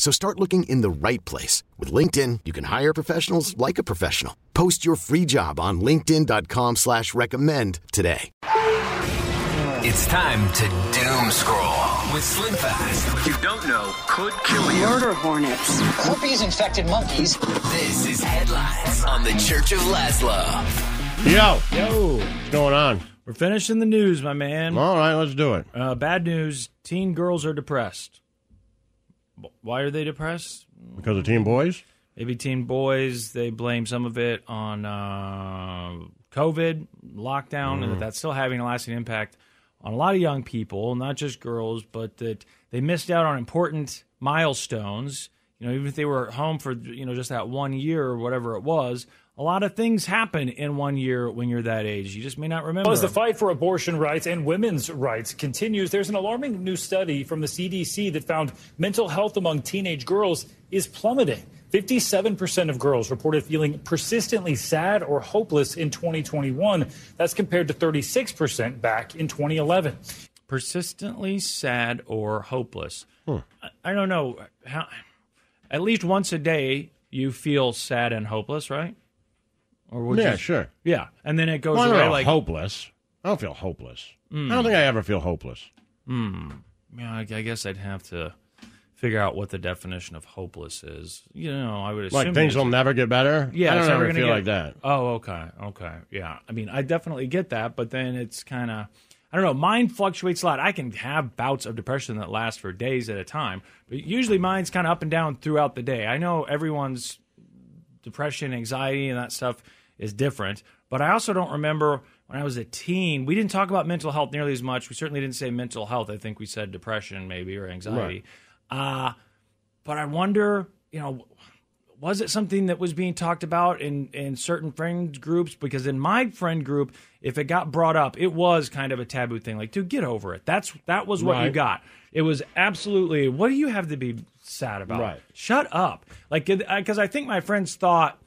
So start looking in the right place. With LinkedIn, you can hire professionals like a professional. Post your free job on linkedin.com slash recommend today. It's time to doom scroll with Slim Fast. What you don't know could kill you. Murder hornets. Herpes infected monkeys. This is Headlines on the Church of Lazlo. Yo, Yo, what's going on? we're finishing the news, my man. All right, let's do it. Uh, bad news: teen girls are depressed. Why are they depressed? Because of Teen Boys? Maybe teen boys. They blame some of it on uh, COVID, lockdown, and that that's still having a lasting impact on a lot of young people, not just girls, but that they missed out on important milestones. You know, even if they were at home for you know just that one year or whatever it was, a lot of things happen in one year when you're that age. You just may not remember. As the fight for abortion rights and women's rights continues, there's an alarming new study from the CDC that found mental health among teenage girls is plummeting. 57% of girls reported feeling persistently sad or hopeless in 2021. That's compared to 36% back in 2011. persistently sad or hopeless. Hmm. I, I don't know how. At least once a day, you feel sad and hopeless, right? Or would Yeah, you, sure. Yeah, and then it goes Well, away like hopeless. I don't feel hopeless. I don't hmm. think I ever feel hopeless. Hmm. Yeah, I, I guess I'd have to figure out what the definition of hopeless is. You know, I would assume Like things will never get better? Yeah, I don't never ever feel get- like that. Oh, okay, okay, yeah. I mean, I definitely get that, but then it's kind of, I don't know. Mine fluctuates a lot. I can have bouts of depression that last for days at a time, but usually mine's kind of up and down throughout the day. I know everyone's depression, anxiety, and that stuff is different, but I also don't remember when I was a teen. We didn't talk about mental health nearly as much. We certainly didn't say mental health. I think we said depression, maybe, or anxiety. Uh, but I wonder, you know, was it something that was being talked about in in certain friend groups? Because in my friend group, if it got brought up, it was kind of a taboo thing. Like, dude, get over it. That's that was what you got. It was absolutely. What do you have to be sad about? Right. Shut up. Like, because I think my friends thought,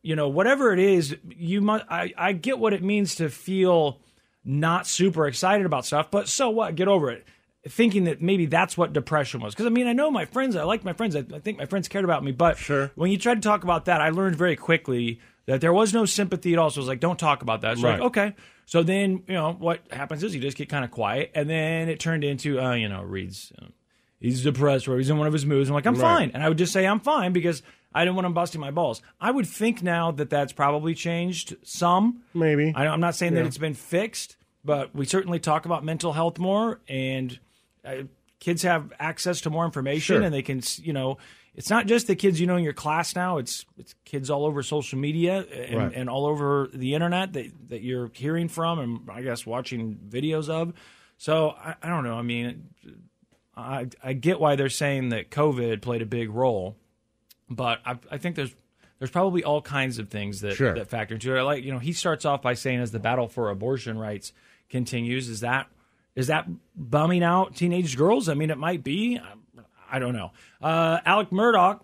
you know, whatever it is, you must. I I get what it means to feel not super excited about stuff, but so what? Get over it. Thinking that maybe that's what depression was. Because I mean, I know my friends, I like my friends, I, I think my friends cared about me, but Sure. when you tried to talk about that, I learned very quickly that there was no sympathy at all. So I was like, don't talk about that. So Right. like, okay. So then, you know, what happens is you just get kind of quiet, and then it turned into, uh, you know, Reed's, uh, he's depressed or he's in one of his moods. I'm like, I'm Right. fine. And I would just say, I'm fine because I didn't want him busting my balls. I would think now that that's probably changed some. Maybe. I, I'm not saying that it's been fixed, but we certainly talk about mental health more, and uh, kids have access to more information, Sure. and they can, you know, it's not just the kids you know in your class now. It's it's kids all over social media and, Right. and all over the internet that that you're hearing from, and I guess watching videos of. So I, I don't know. I mean, I I get why they're saying that COVID played a big role, but I, I think there's there's probably all kinds of things that Sure. that factor into it. I like you know he starts off by saying as the battle for abortion rights continues, is that is that bumming out teenage girls? I mean, it might be. I, don't know. Uh, Alex Murdaugh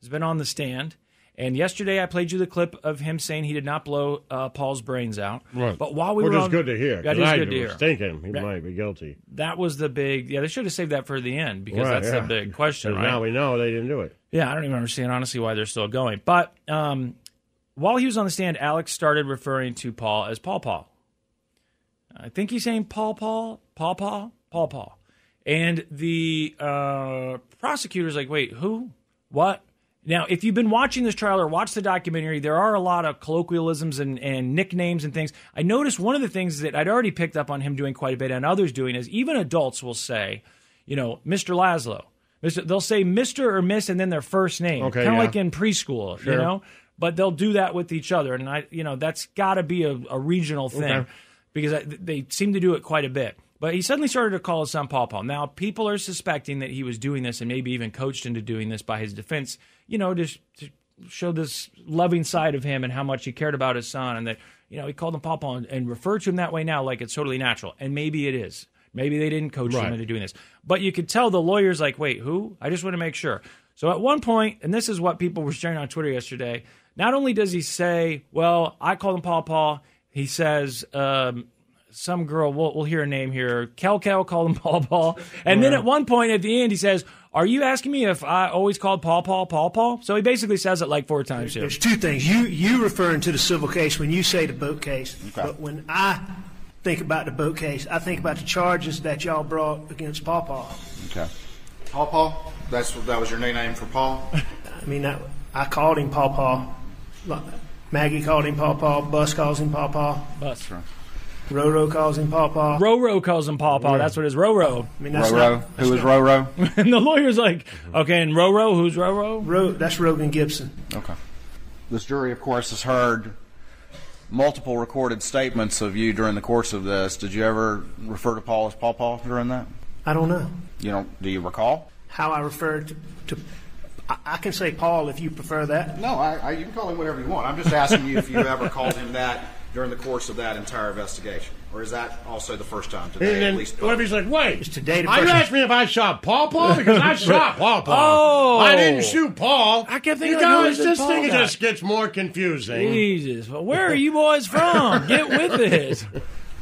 has been on the stand. And yesterday, I played you the clip of him saying he did not blow uh, Paul's brains out. Right. But while we Which were is on, good to hear. That is I good to hear. thinking he Right. might be guilty. That was the big. Yeah, they should have saved that for the end because Right, that's yeah. the big question. right? Now we know they didn't do it. Yeah, I don't even understand honestly why they're still going. But um, while he was on the stand, Alex started referring to Paul as Paul Paul. I think he's saying Paul Paul Paul Paul Paul Paul, and the uh, prosecutor's like, "Wait, who? What?" Now, if you've been watching this trial or watched the documentary, there are a lot of colloquialisms and, and nicknames and things. I noticed one of the things that I'd already picked up on him doing quite a bit and others doing is even adults will say, you know, Mr. Lazlo. Mr. They'll say Mr. or Miss and then their first name, Okay, kind of yeah. like in preschool, you know. But they'll do that with each other, and I, you know, that's got to be a, a regional thing Okay. Because they seem to do it quite a bit. But he suddenly started to call his son Paw Paw. Now, people are suspecting that he was doing this and maybe even coached into doing this by his defense, you know, to, to show this loving side of him and how much he cared about his son. And that, you know, he called him Paw Paw and, and referred to him that way now like it's totally natural. And maybe it is. Maybe they didn't coach him into doing this. But you could tell the lawyer's like, wait, who? I just want to make sure. So at one point, and this is what people were sharing on Twitter yesterday, not only does he say, well, I called him Paw Paw, he says, um, some girl, we'll, we'll hear a name here. Kel Kel called him Paul Paul. And then at one point at the end, he says, Are you asking me if I always called Paul Paul Paul Paul? So he basically says it like four times here. There's two things. You you referring to the civil case when you say the boat case, but when I think about the boat case, I think about the charges that y'all brought against Paul Paul. Okay. Paul Paw? That's that was your nickname for Paul? I mean, I, I called him Paul Paw. Maggie called him Paw Paw. Bus calls him Paw Paw. Bus. Roro calls him Paw Paw. Roro calls him Paul Paul. That's what it is. Roro. I mean, that's Roro. not, that's Who is not- Roro? and the lawyer's like, Okay, and Roro, who's Roro? Ro, that's Rogan Gibson. Okay. This jury, of course, has heard multiple recorded statements of you during the course of this. Did you ever refer to Paul as Paw Paw during that? I don't know You don't? Do you recall? how I referred to. to I, I can say Paul if you prefer that. No, I, I, you can call him whatever you want. I'm just asking you if you ever called him that during the course of that entire investigation, or is that also the first time today? And at least what if he's like, wait, It's today the Are you asking me if I shot Paw Paw? Because I shot Paw Paw. Oh. I didn't shoot Paul. I kept thinking You like, guys, this this Paul thing guy? just gets more confusing. Jesus. Well, where are you boys from? Get with it.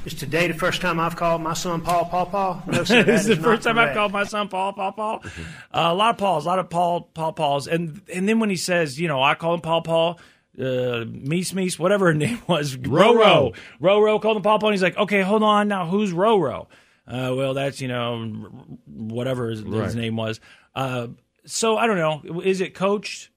Is today the first time I've called my son Paul Paul Paul? No, sir, this is the first time I've called my son Paul, Paul, Paul. Uh, a lot of Pauls, a lot of Paul, Paul, Pauls, and and then when he says, you know, I call him Paul, Paul, uh, Meese, Meese, whatever her name was, Roro, Roro called him Paul, Paul. And he's like, okay, hold on, now who's Roro? Uh, well, that's you know, whatever his, his name was. Uh, so I don't know. Is it coached?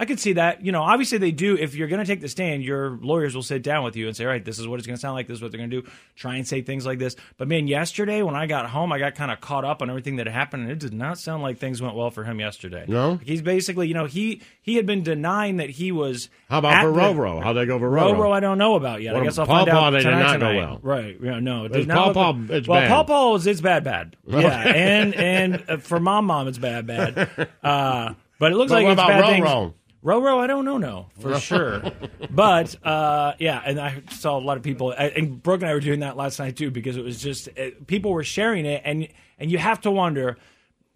I could see that. You know, obviously they do. If you're going to take the stand, your lawyers will sit down with you and say, "All right, this is what it's going to sound like. This is what they're going to do." Try and say things like this. But man, yesterday when I got home, I got kind of caught up on everything that happened, and it did not sound like things went well for him yesterday. No? Like, he's basically, you know, he he had been denying that he was. How about at for the- Roro? How'd they go for Roro? Roro, I don't know about yet. I guess I'll Paw find Paw, out they did tonight. go well. Right? Yeah, no. it It's did not look- Paw, it's well, bad. Paw Paw is it's bad, bad. Yeah, and and uh, for Mom Mom, it's bad, bad. Uh, but it looks But like what it's about bad Roro? things. Roro, I don't know, no, for sure. But uh, yeah, and I saw a lot of people, and Brooke and I were doing that last night too, because it was just uh, people were sharing it, and and you have to wonder,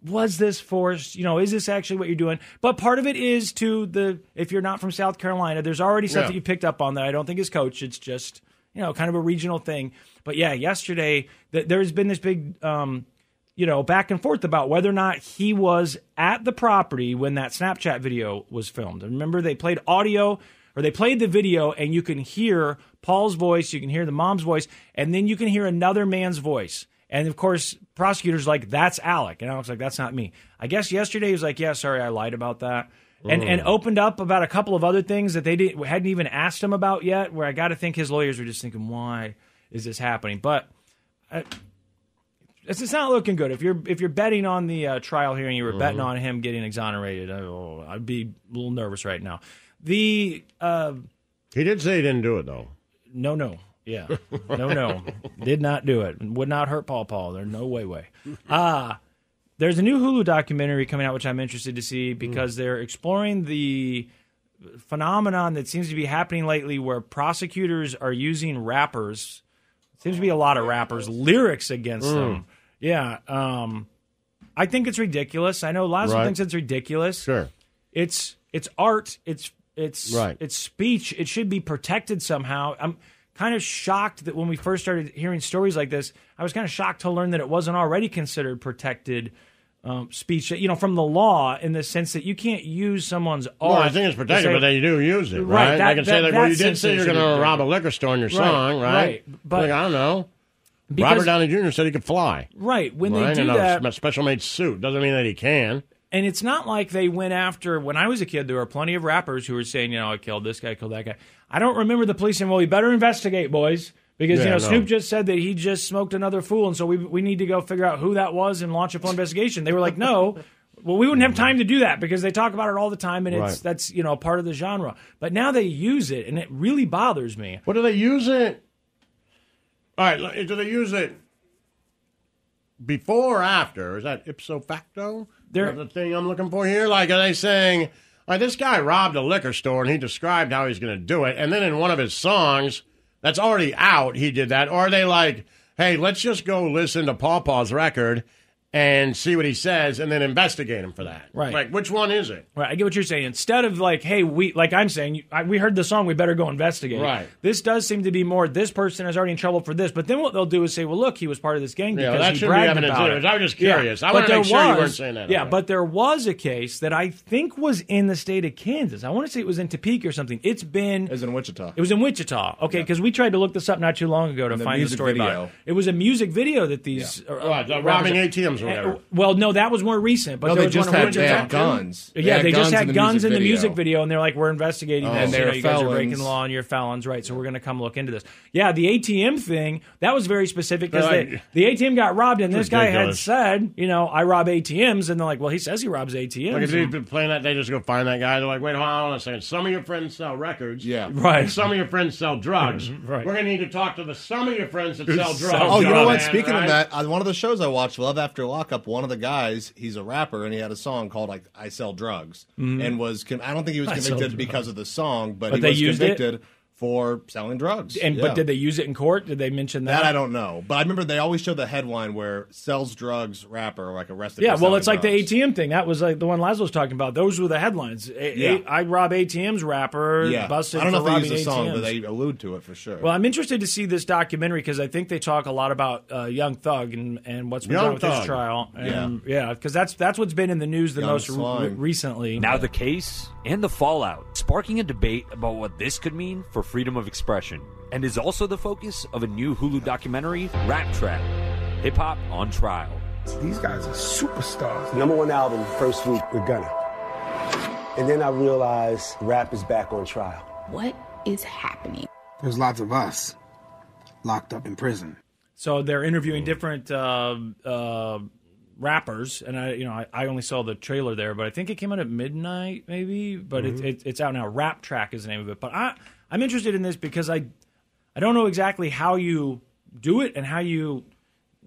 was this forced? You know, is this actually what you're doing? But part of it is to the if you're not from South Carolina, there's already stuff Yeah. that you picked up on that I don't think is coach. It's just you know kind of a regional thing. But yeah, yesterday th- there's been this big. Um, you know, back and forth about whether or not he was at the property when that Snapchat video was filmed. And remember, they played audio or they played the video, and you can hear Paul's voice, you can hear the mom's voice, and then you can hear another man's voice. And of course, prosecutors like that's Alex, and Alex's like that's not me. I guess yesterday he was like, yeah, sorry, I lied about that. And, and opened up about a couple of other things that they didn't, hadn't even asked him about yet. Where I got to think his lawyers were just thinking, why is this happening? But it's, it's not looking good. If you're if you're betting on the uh, trial here and you were betting Mm-hmm. on him getting exonerated, oh, I'd be a little nervous right now. The uh, He did say he didn't do it though. no, no, yeah, no, no, did not do it. Would not hurt Paul Paul. There's no way, way. Uh there's a new Hulu documentary coming out, which I'm interested to see because they're exploring the phenomenon that seems to be happening lately, where prosecutors are using rappers. Seems to be a lot of rappers lyrics against them. Yeah, um, I think it's ridiculous. I know Lazlo Right. thinks it's ridiculous. Sure. It's it's art. It's it's Right. it's speech. It should be protected somehow. I'm kind of shocked that when we first started hearing stories like this, I was kind of shocked to learn that it wasn't already considered protected um, speech. You know, from the law in the sense that you can't use someone's art. Well, I think it's protected, say- but then you do use it, Right, right? that- I can say that- well, you did say you're going to rob a liquor store in your Right, song, right? right, but- like, I don't know. Because- Robert Downey Jr. said he could fly. Right when right? they do in that, spe- special made suit doesn't mean that he can. And it's not like they went after. When I was a kid, there were plenty of rappers who were saying, you know, I killed this guy, I killed that guy. I don't remember the police saying, well, we better investigate, boys. Because you know no. Snoop just said that he just smoked another fool, and so we we need to go figure out who that was and launch a full investigation. They were like, no, well we wouldn't have time to do that because they talk about it all the time, and it's Right. that's you know part of the genre. But now they use it, and it really bothers me. What do they use it? All right, do they use it before or after? Is that ipso facto? That the thing I'm looking for here. Like, are they saying, right, this guy robbed a liquor store and he described how he's going to do it, and then in one of his songs that's already out, he did that? Or are they like, hey, let's just go listen to Paw Paw's record and see what he says, and then investigate him for that? Right. Like, which one is it? Right, I get what you're saying. Instead of like, hey, we like I'm saying, I, we heard the song, we better go investigate. Right. This does seem to be more. This person is already in trouble for this, but then what they'll do is say, well, look, he was part of this gang Yeah, because that he should be bragged evidence about it. it. I was just curious. I but wanted to there make sure you weren't saying that Yeah, already. but there was a case that I think was in the state of Kansas. I want to say it was in Topeka or something. It's been. It was in Wichita. It was in Wichita. Okay, because we tried to look this up not too long ago to The find the music story about video. it. It was a music video that these uh, Right, the uh, robbing ATMs or whatever. Uh, Well, no, that was more recent. But No, they just had- they had guns. They Yeah, had they just guns had in the guns music in the video. music video, and they're like, "We're investigating Oh. this. And you know, they're you guys are breaking the law and you're felons, right? So we're going to come look into this." Yeah, the ATM thing that was very specific because They're the, ATM got robbed, and this guy had said, "You know, I rob ATMs," and they're like, "Well, he says he robs ATMs." Like if they've been playing that, they just go find that guy. They're like, wait, hold on a second. Some of your friends sell records. Yeah. Right. Some of your friends sell drugs. Right. We're going to need to talk to the some of your friends that sell sell drugs. Oh, you know what? Speaking of that, on one of the shows I watched, Love After Lockup, one of the guys, he's a rapper, and he had a song called like "I Sell Drugs," and was con- I don't think he was Mm-hmm. I convicted because of the song, but, But he was used it? Convicted for selling drugs. and Yeah. but did they use it in court? Did they mention that? That I don't know, but I remember they always show the headline where sells drugs rapper like arrested. Yeah, for well, it's selling like the ATM thing. That was like the one Lazlo was talking about. Those were the headlines. A- Yeah. A- I rob ATMs rapper Yeah, busted I don't know for if they robbing use the song, ATMs. but they allude to it for sure. Well, I'm interested to see this documentary because I think they talk a lot about uh, Young Thug and, and what's been Young done with his trial. And, yeah, because that's that's what's been in the news the Young most re- recently. Now the case and the fallout, sparking a debate about what this could mean for freedom of expression, and is also the focus of a new Hulu documentary, Rap Trap, Hip Hop on Trial. These guys are superstars. Number one album, first week with Gunna. And then I realized rap is back on trial. What is happening? There's lots of us locked up in prison. So they're interviewing different uh, uh, rappers, and I, you know, I, I only saw the trailer there, but I think it came out at midnight, maybe. But Mm-hmm. it, it, it's out now. Rap Trap is the name of it. But I, I'm interested in this because I, I don't know exactly how you do it and how you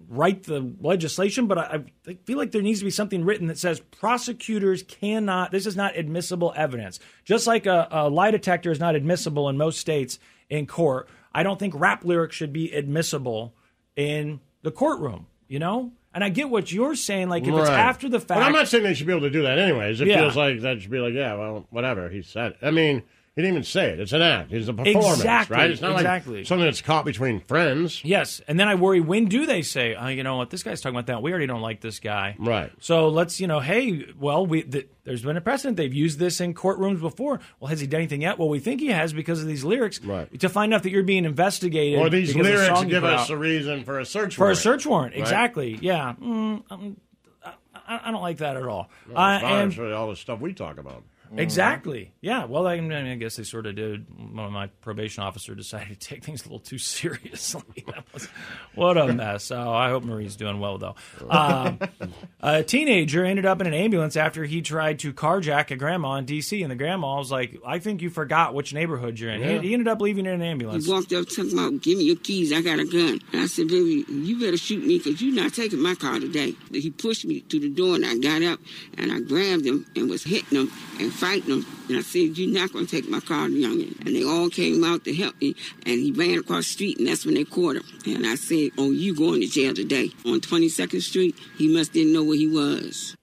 write the legislation, but I, I feel like there needs to be something written that says prosecutors cannot. This is not admissible evidence. Just like a, a lie detector is not admissible in most states in court. I don't think rap lyrics should be admissible in the courtroom. You know, and I get what you're saying. Like if it's after the fact, But I'm not saying they should be able to do that anyways. It Yeah. feels like that should be like, yeah, well, whatever. He said. I mean, he didn't even say it. It's an act. It's a performance, Exactly, right? It's not exactly. like something that's caught between friends. Yes, and then I worry when do they say, oh, you know what, this guy's talking about that. We already don't like this guy. Right. So let's, you know, hey, well, we th- there's been a precedent. They've used this in courtrooms before. Well, has he done anything yet? Well, we think he has because of these lyrics. Right. To find out that you're being investigated. Or these lyrics give us out. a reason for a search for a warrant. search warrant. Right? Exactly. Yeah. Mm, um, I, I don't like that at all. Well, Uh, and all the stuff we talk about. Exactly. Yeah. Well, I, mean, I guess they sort of did. One my probation officer decided to take things a little too seriously. That was, what a mess. So I hope Marie's doing well, though. Um, a teenager ended up in an ambulance after he tried to carjack a grandma in D.C. And the grandma was like, "I think you forgot which neighborhood you're in." Yeah. He, he ended up leaving in an ambulance. He walked up talking about, give me your keys, I got a gun. And I said, baby, you better shoot me because you're not taking my car today. He pushed me to the door and I got up and I grabbed him and was hitting him and fighting him. And I said, you're not going to take my car, youngin. And they all came out to help me and he ran across the street and that's when they caught him. And I said, oh, you going to jail today. On 22nd Street, he must didn't know where he was.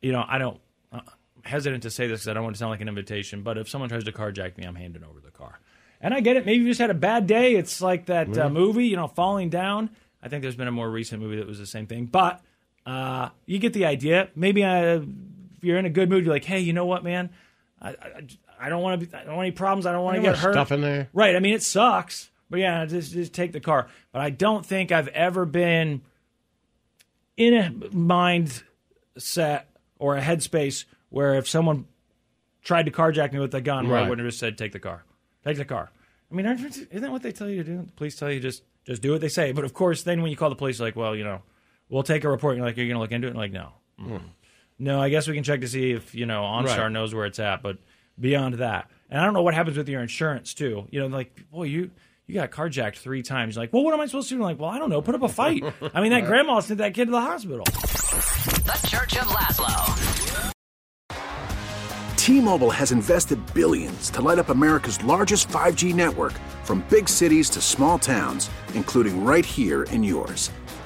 you know, I don't. Uh, I'm hesitant to say this because I don't want to sound like an invitation, but if someone tries to carjack me, I'm handing over the car. And I get it. Maybe you just had a bad day. It's like that uh, Mhm. movie, you know, falling down. I think there's been a more recent movie that was the same thing, but uh, you get the idea. Maybe uh, if you're in a good mood, you're like, hey, you know what, man? I, I, I don't want to. I don't want any problems. I don't want to get hurt. stuff in there? Right. I mean, it sucks, but yeah, just just take the car. But I don't think I've ever been in a mindset or a headspace where if someone tried to carjack me with a gun, where I wouldn't have just said, "Take the car, take the car." I mean, isn't that what they tell you to do? The police tell you just just do what they say. But of course, then when you call the police, like, well, you know, we'll take a report. And you're like, you're going to look into it. And like, no, Mm. No. I guess we can check to see if you know OnStar Right. knows where it's at. But beyond that, and I don't know what happens with your insurance too. You know, like, boy, you. You got carjacked three times. You're like, well, what am I supposed to do? I'm like, well, I don't know. Put up a fight. I mean, that grandma sent that kid to the hospital. The Church of Lazlo. T-Mobile has invested billions to light up America's largest 5G network from big cities to small towns, including right here in yours.